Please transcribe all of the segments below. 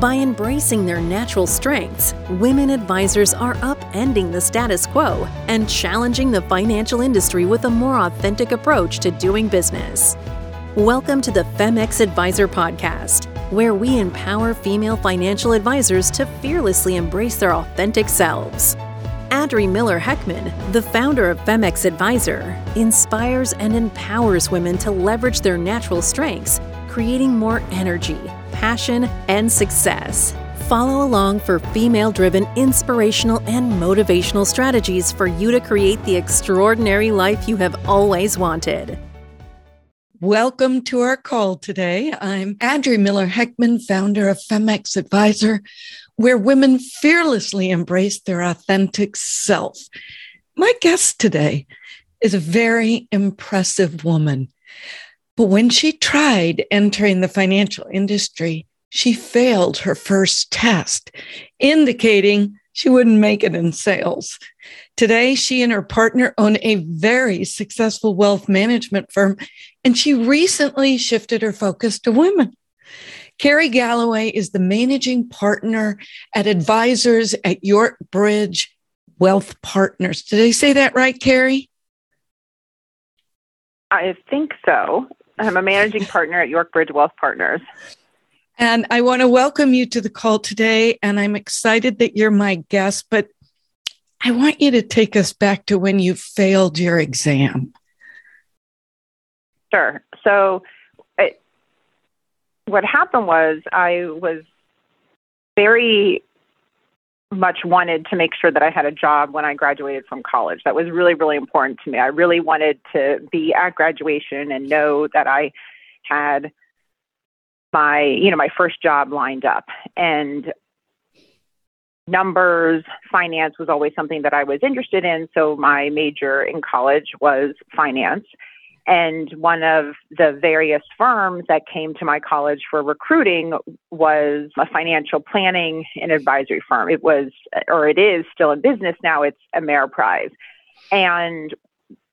By embracing their natural strengths, women advisors are upending the status quo and challenging the financial industry with a more authentic approach to doing business. Welcome to the FemX Advisor Podcast, where we empower female financial advisors to fearlessly embrace their authentic selves. Adri Miller Heckman, the founder of FemX Advisor, inspires and empowers women to leverage their natural strengths, creating more energy, passion, and success. Follow along for female driven inspirational and motivational strategies for you to create the extraordinary life you have always wanted. Welcome to our call today. I'm Adri Miller Heckman, founder of FemX Advisor, where women fearlessly embrace their authentic self. My guest today is a very impressive woman. But when she tried entering the financial industry, she failed her first test, indicating she wouldn't make it in sales. Today, she and her partner own a very successful wealth management firm, and she recently shifted her focus to women. Carrie Gallaway is the managing partner at Advisors at York Bridge Wealth Partners. Did I say that right, Carrie? I think so. I'm a managing partner at York Bridge Wealth Partners. And I want to welcome you to the call today. And I'm excited that you're my guest, but I want you to take us back to when you failed your exam. Sure. So, what happened was I was very much wanted to make sure that I had a job when I graduated from college. That was really, really important to me. I really wanted to be at graduation and know that I had my, you know, my first job lined up. And numbers, finance was always something that I was interested in. So my major in college was finance. And one of the various firms that came to my college for recruiting was a financial planning and advisory firm. It was, or it is still in business now, it's Ameriprise. And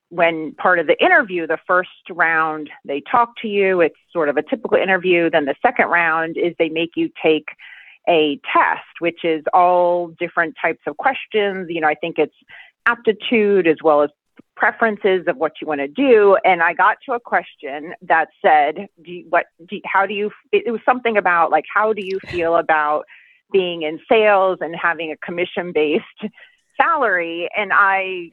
when part of the interview, the first round, they talk to you, it's sort of a typical interview. Then the second round is they make you take a test, which is all different types of questions. You know, I think it's aptitude as well as preferences of what you want to do. And I got to a question that said, do you, what, do how do you, it was something about like, how do you feel about being in sales and having a commission based salary? And I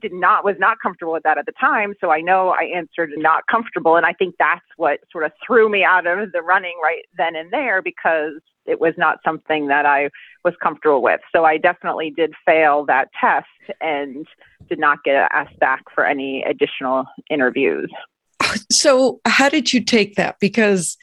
did not, was not comfortable with that at the time. So I know I answered not comfortable. And I think that's what sort of threw me out of the running right then and there because it was not something that I was comfortable with. So I definitely did fail that test and did not get asked back for any additional interviews. So, how did you take that? Because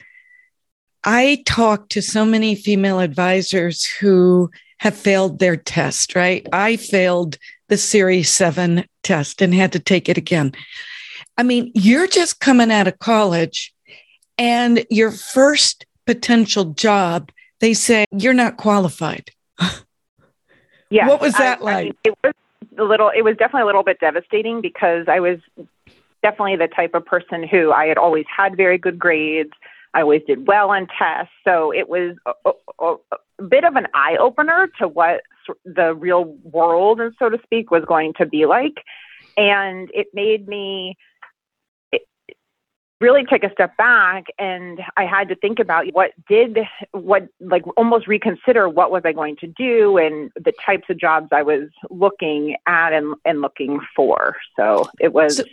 I talk to so many female advisors who have failed their test, right? I failed the Series 7 test and had to take it again. I mean, you're just coming out of college and your first potential job, they say you're not qualified. Yeah. What was that I, like? I mean, it was a little, it was definitely a little bit devastating because I was definitely the type of person who I had always had very good grades. I always did well on tests. So it was a, a, a bit of an eye opener to what the real world, and so to speak, was going to be like. And it made me really take a step back and I had to think about what did what like almost reconsider what was I going to do and the types of jobs I was looking at and, and looking for. So it was so,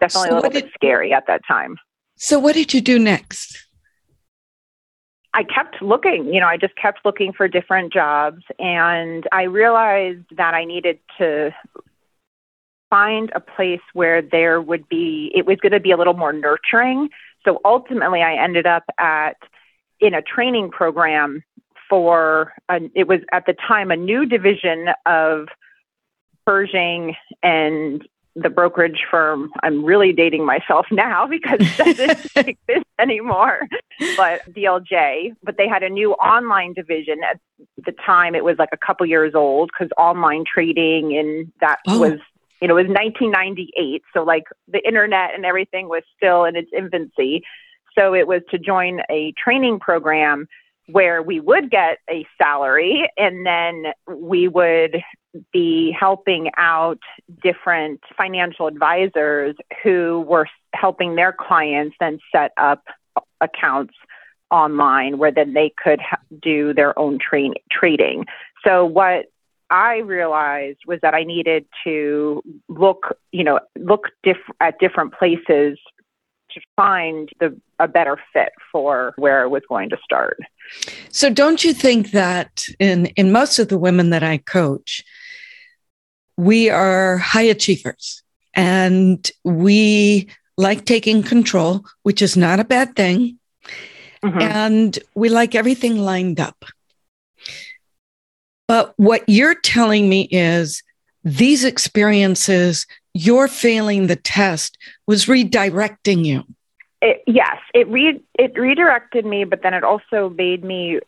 definitely so a little bit did, scary at that time. So what did you do next? I kept looking, you know, I just kept looking for different jobs and I realized that I needed to find a place where there would be, it was going to be a little more nurturing. So ultimately, I ended up at, in a training program for, a, it was at the time a new division of Pershing and the brokerage firm. I'm really dating myself now because it doesn't exist anymore. But DLJ, but they had a new online division at the time. It was like a couple years old because online trading and that oh. was you know, it was 1998. So like the internet and everything was still in its infancy. So it was to join a training program where we would get a salary and then we would be helping out different financial advisors who were helping their clients then set up accounts online where then they could do their own trading. So what I realized was that I needed to look, you know, look diff- at different places to find the a better fit for where I was going to start. So don't you think that in in most of the women that I coach, we are high achievers and we like taking control, which is not a bad thing. Mm-hmm. And we like everything lined up. But what you're telling me is these experiences, you're failing the test, was redirecting you. It, yes, it re- it redirected me, but then it also made me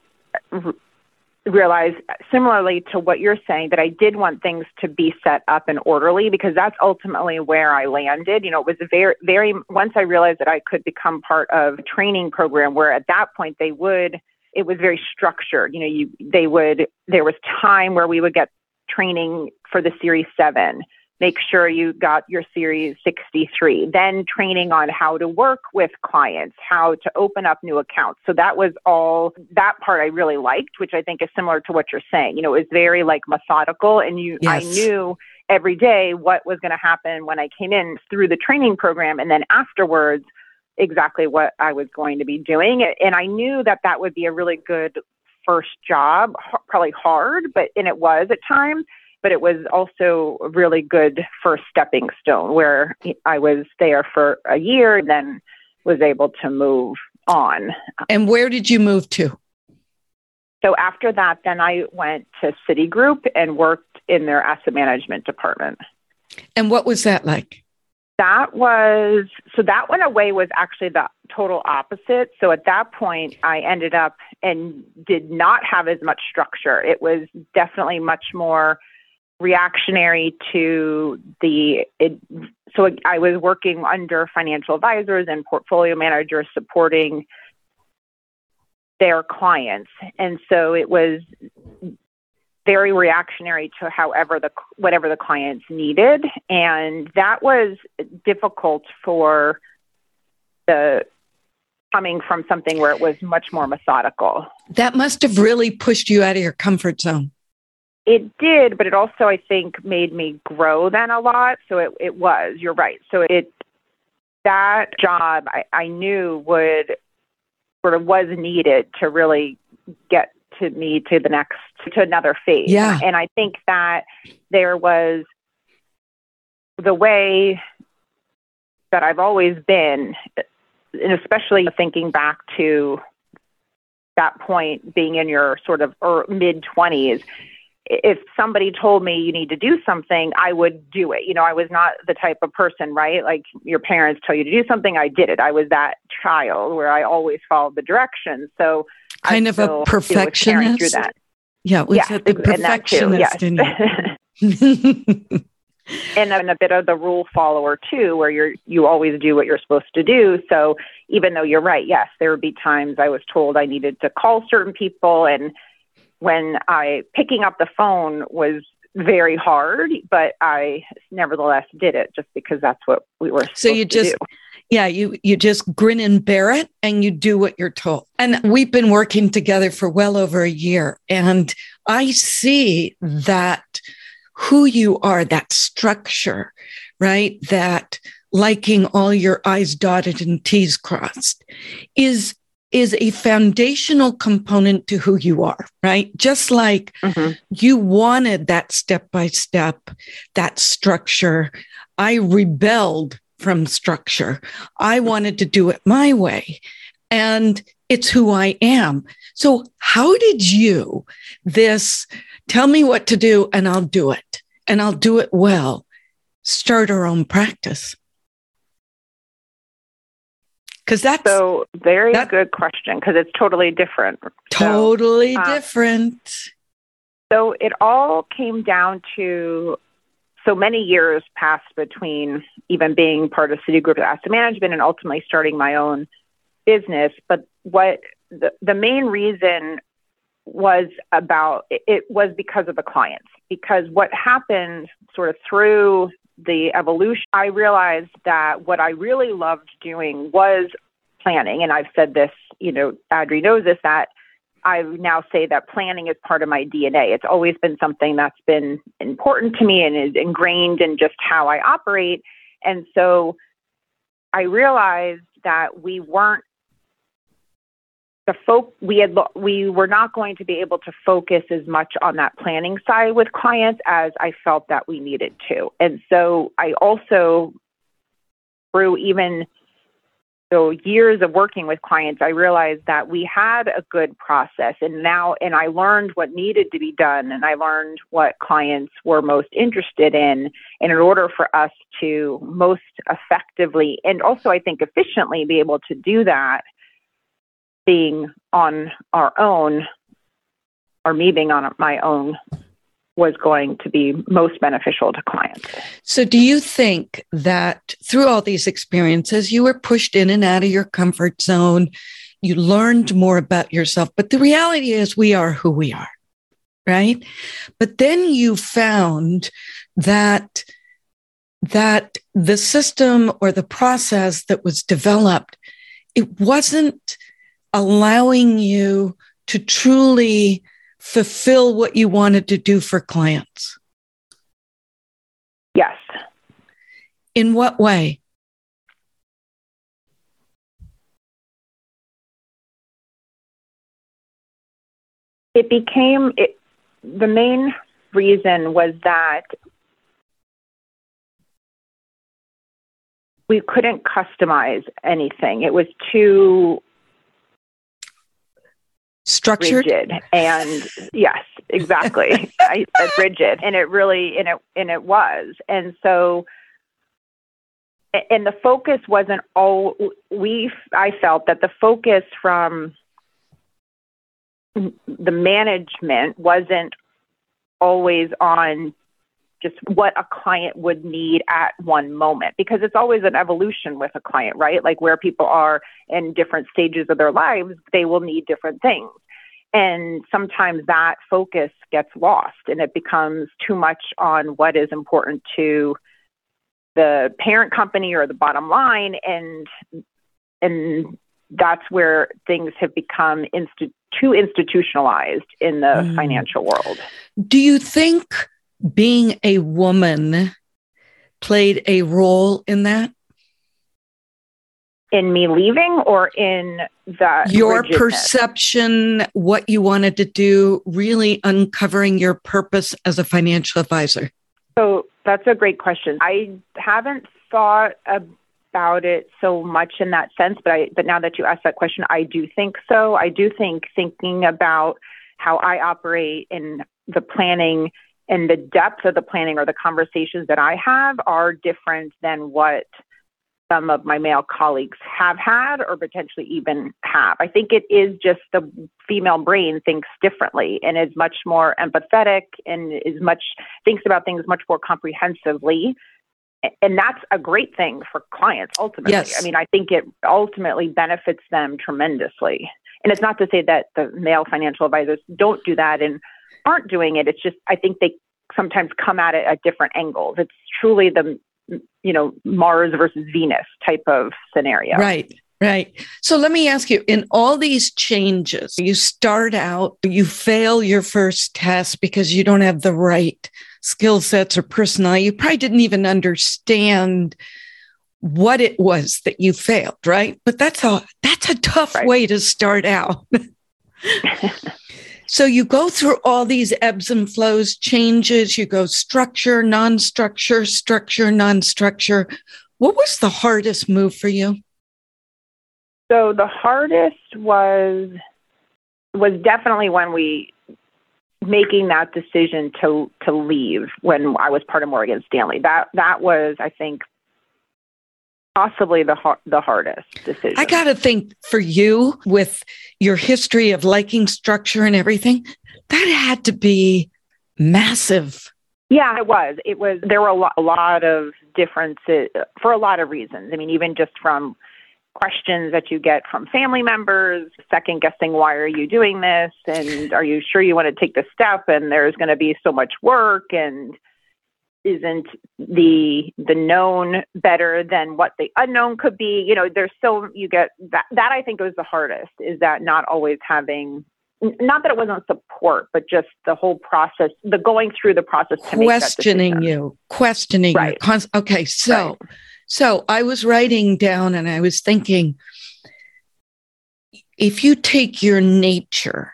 realize similarly to what you're saying that I did want things to be set up and orderly because that's ultimately where I landed. You know, it was very very once I realized that I could become part of a training program where at that point they would it was very structured. You know, you they would there was time where we would get training for the series 7 make sure you got your series 63 then training on how to work with clients how to open up new accounts. So that was all that part i really liked which i think is similar to what you're saying. You know it was very like methodical and you yes. i knew every day what was going to happen when i came in through the training program and then afterwards exactly what i was going to be doing. And i knew that that would be a really good first job probably hard but and it was at times but it was also a really good first stepping stone where I was there for a year, and then was able to move on. And where did you move to? So after that, then I went to Citigroup and worked in their asset management department. And what was that like? That was so that went away was actually the total opposite. So at that point, I ended up and did not have as much structure. It was definitely much more reactionary to the it, so I was working under financial advisors and portfolio managers supporting their clients. And so it was very reactionary to however the whatever the clients needed. And that was difficult for the coming from something where it was much more methodical. That must have really pushed you out of your comfort zone it did, but it also, I think, made me grow then a lot. So it, it was, you're right. So it, that job I, I knew would sort of was needed to really get to me to the next, to another phase. Yeah. And I think that there was the way that I've always been, and especially thinking back to that point being in your sort of mid 20s if somebody told me you need to do something, I would do it. You know, I was not the type of person, right? Like your parents tell you to do something, I did it. I was that child where I always followed the directions. So kind I of a perfectionist. Through that. Yeah, was yeah, the perfectionist too, yes. and, and a bit of the rule follower too, where you're you always do what you're supposed to do. So even though you're right, yes, there would be times I was told I needed to call certain people and when I picking up the phone was very hard, but I nevertheless did it just because that's what we were. So you just, yeah, you you just grin and bear it, and you do what you're told. And we've been working together for well over a year, and I see that who you are, that structure, right? That liking all your I's dotted and T's crossed is is a foundational component to who you are, right? Just like mm-hmm. you wanted that step by step, that structure. I rebelled from structure. I wanted to do it my way. And it's who I am. So, how did you, this tell me what to do and I'll do it and I'll do it well, start our own practice? Because that's so very that, good question because it's totally different. Totally so, um, different. So it all came down to so many years passed between even being part of Citigroup Asset Management and ultimately starting my own business. But what the, the main reason was about it was because of the clients because what happened sort of through the evolution i realized that what i really loved doing was planning. And i've said this you know adri knows this that i now say that planning is part of my dna it's always been something that's been important to me and is ingrained in just how i operate. And so i realized that we weren't the folk we had we were not going to be able to focus as much on that planning side with clients as I felt that we needed to. And so I also through even so years of working with clients, I realized that we had a good process and now and I learned what needed to be done and I learned what clients were most interested in and in order for us to most effectively and also I think efficiently be able to do that being on our own, or me being on my own, was going to be most beneficial to clients. So, do you think that through all these experiences, you were pushed in and out of your comfort zone? You learned more about yourself, but the reality is we are who we are, right? But then you found that that the system or the process that was developed it wasn't allowing you to truly fulfill what you wanted to do for clients? Yes. In what way? It became it, the main reason was that we couldn't customize anything. It was too structured? Rigid. And yes exactly. I said rigid and it really and it and it was. And so and the focus wasn't all we i felt that the focus from the management wasn't always on just what a client would need at one moment because it's always an evolution with a client, right? Like where people are in different stages of their lives, they will need different things. And sometimes that focus gets lost and it becomes too much on what is important to the parent company or the bottom line and and that's where things have become too institutionalized in the mm. financial world. Do you think being a woman played a role in that? In me leaving or in the your perception, what you wanted to do, really uncovering your purpose as a financial advisor? So that's a great question. I haven't thought about it so much in that sense, but I but now that you asked that question, I do think so. I do think thinking about how I operate in the planning and the depth of the planning or the conversations that I have are different than what some of my male colleagues have had or potentially even have. I think it is just the female brain thinks differently and is much more empathetic and is much thinks about things much more comprehensively. And that's a great thing for clients ultimately. Yes. I mean, I think it ultimately benefits them tremendously. And it's not to say that the male financial advisors don't do that and aren't doing it. It's just I think they sometimes come at it at different angles. It's truly the you know Mars versus Venus type of scenario. Right. Right. So let me ask you in all these changes, you start out, you fail your first test because you don't have the right skill sets or personality. You probably didn't even understand what it was that you failed, right? But that's a that's a tough right. way to start out. So you go through all these ebbs and flows, changes, you go structure, non structure, structure, non structure. What was the hardest move for you? So the hardest was was definitely when we making that decision to to leave when I was part of Morgan Stanley. That that was I think possibly the the hardest decision. I got to think for you with your history of liking structure and everything, that had to be massive. Yeah, it was. It was. There were a lot, a lot of differences for a lot of reasons. I mean, even just from questions that you get from family members, second guessing why are you doing this and are you sure you want to take the step and there's going to be so much work and isn't the the known better than what the unknown could be you know there's so you get that that i think was the hardest is that not always having not that it wasn't support but just the whole process the going through the process questioning you questioning right. you okay so right. so i was writing down and i was thinking if you take your nature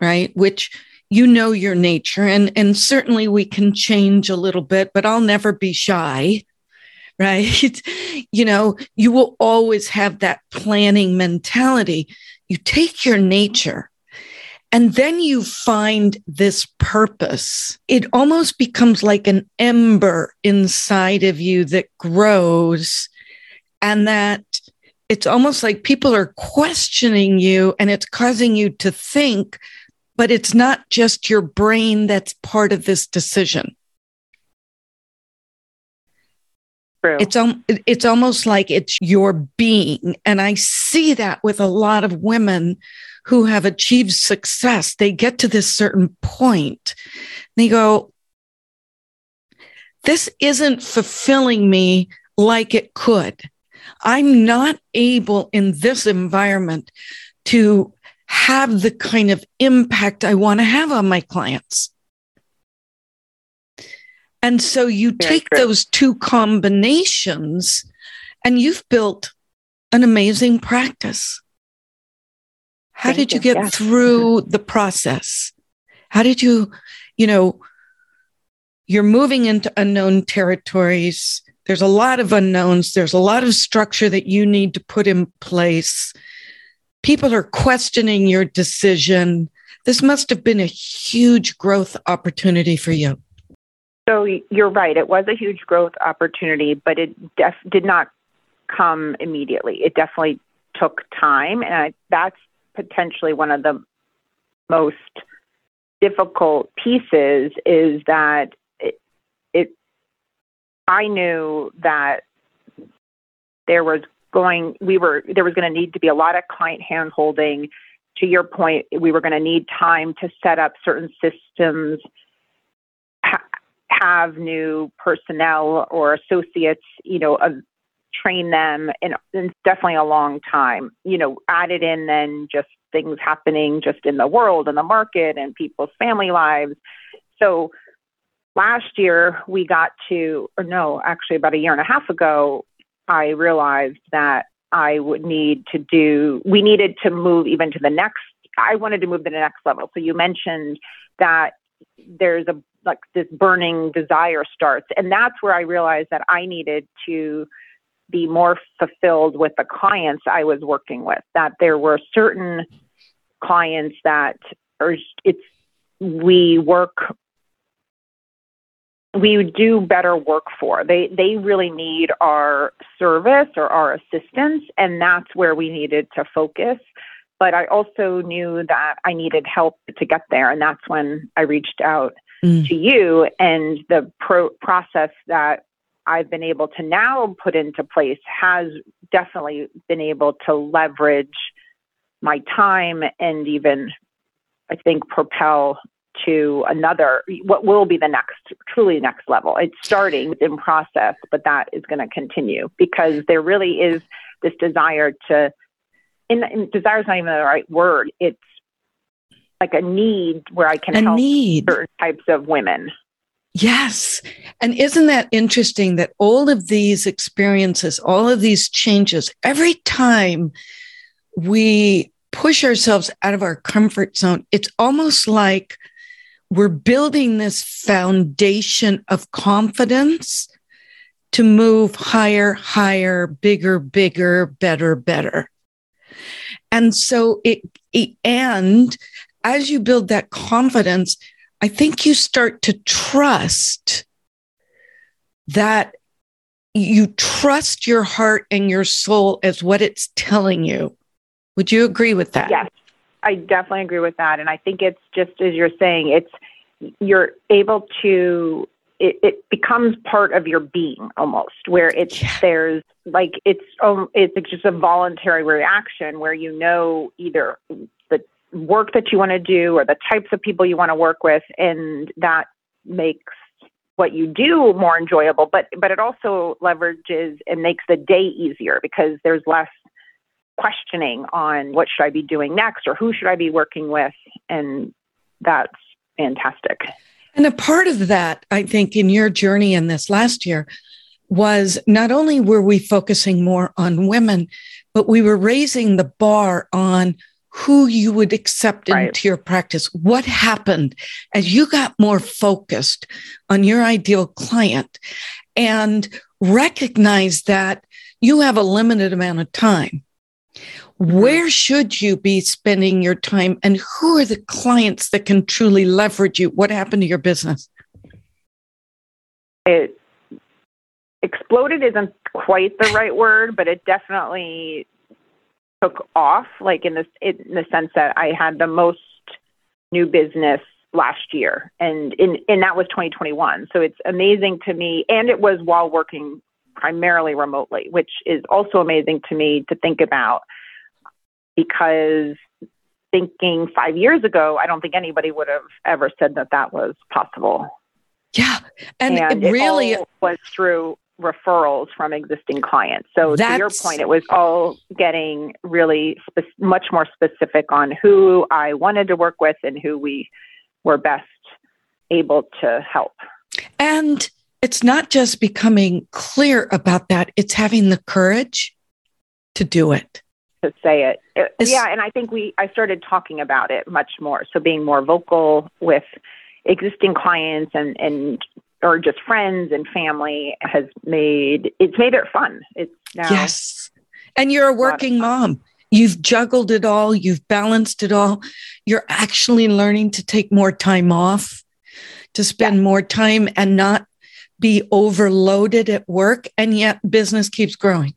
right which you know your nature and and certainly we can change a little bit but i'll never be shy right? You know you will always have that planning mentality. You take your nature and then you find this purpose. It almost becomes like an ember inside of you that grows and that it's almost like people are questioning you and it's causing you to think but it's not just your brain that's part of this decision. True. It's um, it's almost like it's your being, and I see that with a lot of women who have achieved success. They get to this certain point, they go, "This isn't fulfilling me like it could. I'm not able in this environment to have the kind of impact I want to have on my clients. And so you Very take true. those two combinations and you've built an amazing practice. How Thank did you, you get yes. through the process? How did you, you know, you're moving into unknown territories. There's a lot of unknowns. There's a lot of structure that you need to put in place people are questioning your decision. This must have been a huge growth opportunity for you. So you're right. It was a huge growth opportunity, but it def- did not come immediately. It definitely took time. And I, that's potentially one of the most difficult pieces is that it, it I knew that there was going, we were, there was going to need to be a lot of client hand holding. To your point, we were going to need time to set up certain systems, ha- have new personnel or associates, you know, uh, train them, and it's definitely a long time. You know, added in then just things happening just in the world and the market and people's family lives. So last year we got to, or no, actually about a year and a half ago, I realized that I would need to do, we needed to move even to the next, I wanted to move to the next level. So you mentioned that there's a, like this burning desire starts. And that's where I realized that I needed to be more fulfilled with the clients I was working with, that there were certain clients that are, it's, we work we do better work for. They they really need our service or our assistance, and that's where we needed to focus. But I also knew that I needed help to get there, and that's when I reached out mm. to you. And the pro- process that I've been able to now put into place has definitely been able to leverage my time and even I think propel to another what will be the next truly next level it's starting in process but that is going to continue because there really is this desire to and, desire is not even the right word it's like a need where i can a help need. certain types of women Yes. And isn't that interesting that all of these experiences, all of these changes, every time we push ourselves out of our comfort zone, it's almost like we're building this foundation of confidence to move higher, higher, bigger, bigger, better, better. And so it, it, and as you build that confidence, I think you start to trust that you trust your heart and your soul as what it's telling you. Would you agree with that? Yes. I definitely agree with that. And I think it's just as you're saying, it's you're able to it, it becomes part of your being almost where it's yeah. there's like it's um, it's just a voluntary reaction where you know either the work that you want to do or the types of people you want to work with and that makes what you do more enjoyable but but it also leverages and makes the day easier because there's less questioning on what should I be doing next or who should I be working with and that's fantastic. And a part of that, I think, in your journey in this last year was not only were we focusing more on women, but we were raising the bar on who you would accept right. into your practice. What happened as you got more focused on your ideal client and recognize that you have a limited amount of time Mm-hmm. where should you be spending your time and who are the clients that can truly leverage you? What happened to your business? It exploded isn't quite the right word, but it definitely took off like in this in the sense that I had the most new business last year and in and that was 2021 so it's amazing to me and it was while working primarily remotely which is also amazing to me to think about because thinking five years ago, I don't think anybody would have ever said that that was possible. Yeah. And, and it really it was through referrals from existing clients. So to your point, it was all getting really spe- much more specific on who I wanted to work with and who we were best able to help. And it's not just becoming clear about that, it's having the courage to do it to say it. it yeah, and I think we I started talking about it much more. So being more vocal with existing clients and and or just friends and family has made it's made it fun. It's now Yes. And you're a working mom. You've juggled it all, you've balanced it all. You're actually learning to take more time off, to spend yeah. more time and not be overloaded at work and yet business keeps growing.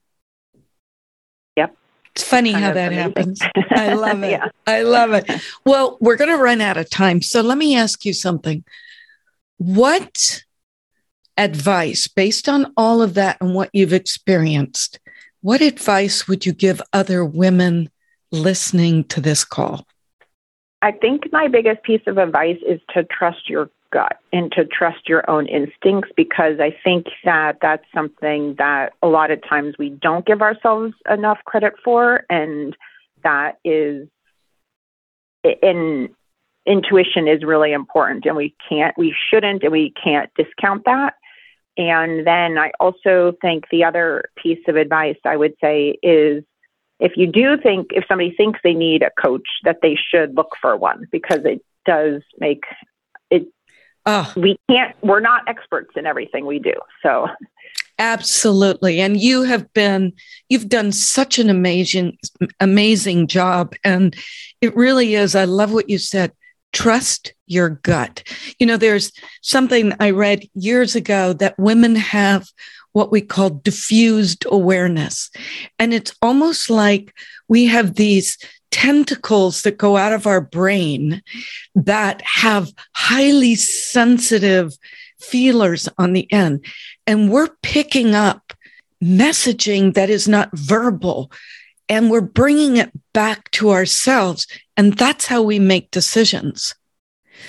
Yep. It's funny how that amazing. happens. I love it. yeah. I love it. Well, we're going to run out of time. So let me ask you something. What advice, based on all of that and what you've experienced, what advice would you give other women listening to this call? I think my biggest piece of advice is to trust your gut and to trust your own instincts because I think that that's something that a lot of times we don't give ourselves enough credit for. And that is in intuition is really important and we can't, we shouldn't, and we can't discount that. And then I also think the other piece of advice I would say is if you do think, if somebody thinks they need a coach, that they should look for one because it does make it Oh. We can't, we're not experts in everything we do. So, absolutely. And you have been, you've done such an amazing, amazing job. And it really is. I love what you said. Trust your gut. You know, there's something I read years ago that women have what we call diffused awareness. And it's almost like we have these tentacles that go out of our brain that have highly sensitive feelers on the end. And we're picking up messaging that is not verbal and we're bringing it back to ourselves. And that's how we make decisions.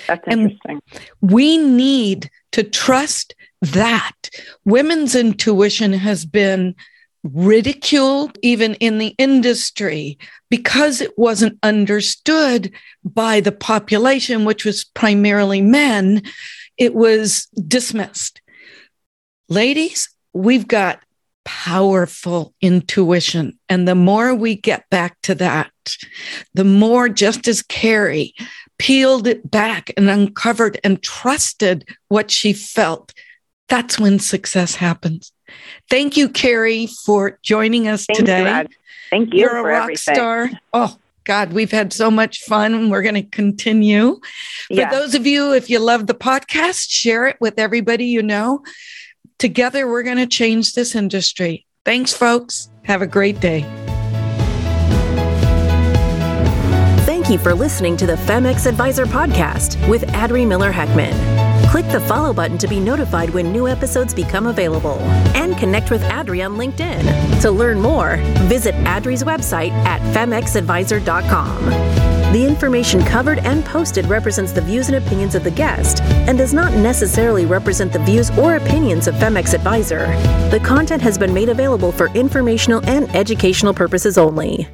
That's interesting. And we need to trust that. Women's intuition has been ridiculed even in the industry because it wasn't understood by the population, which was primarily men, it was dismissed. Ladies, we've got powerful intuition. And the more we get back to that, the more, just as Carrie peeled it back and uncovered and trusted what she felt, that's when success happens. Thank you, Carrie, for joining us Thank today. You, Thank you. You're a rock everything. star. Oh, God, we've had so much fun. We're going to continue. For yeah. those of you, if you love the podcast, share it with everybody you know. Together, we're going to change this industry. Thanks, folks. Have a great day. Thank you for listening to the FemX Advisor podcast with Adri Miller Heckman. Click the follow button to be notified when new episodes become available. And connect with Adri on LinkedIn. To learn more, visit Adri's website at femxadvisor.com. The information covered and posted represents the views and opinions of the guest and does not necessarily represent the views or opinions of FemX Advisor. The content has been made available for informational and educational purposes only.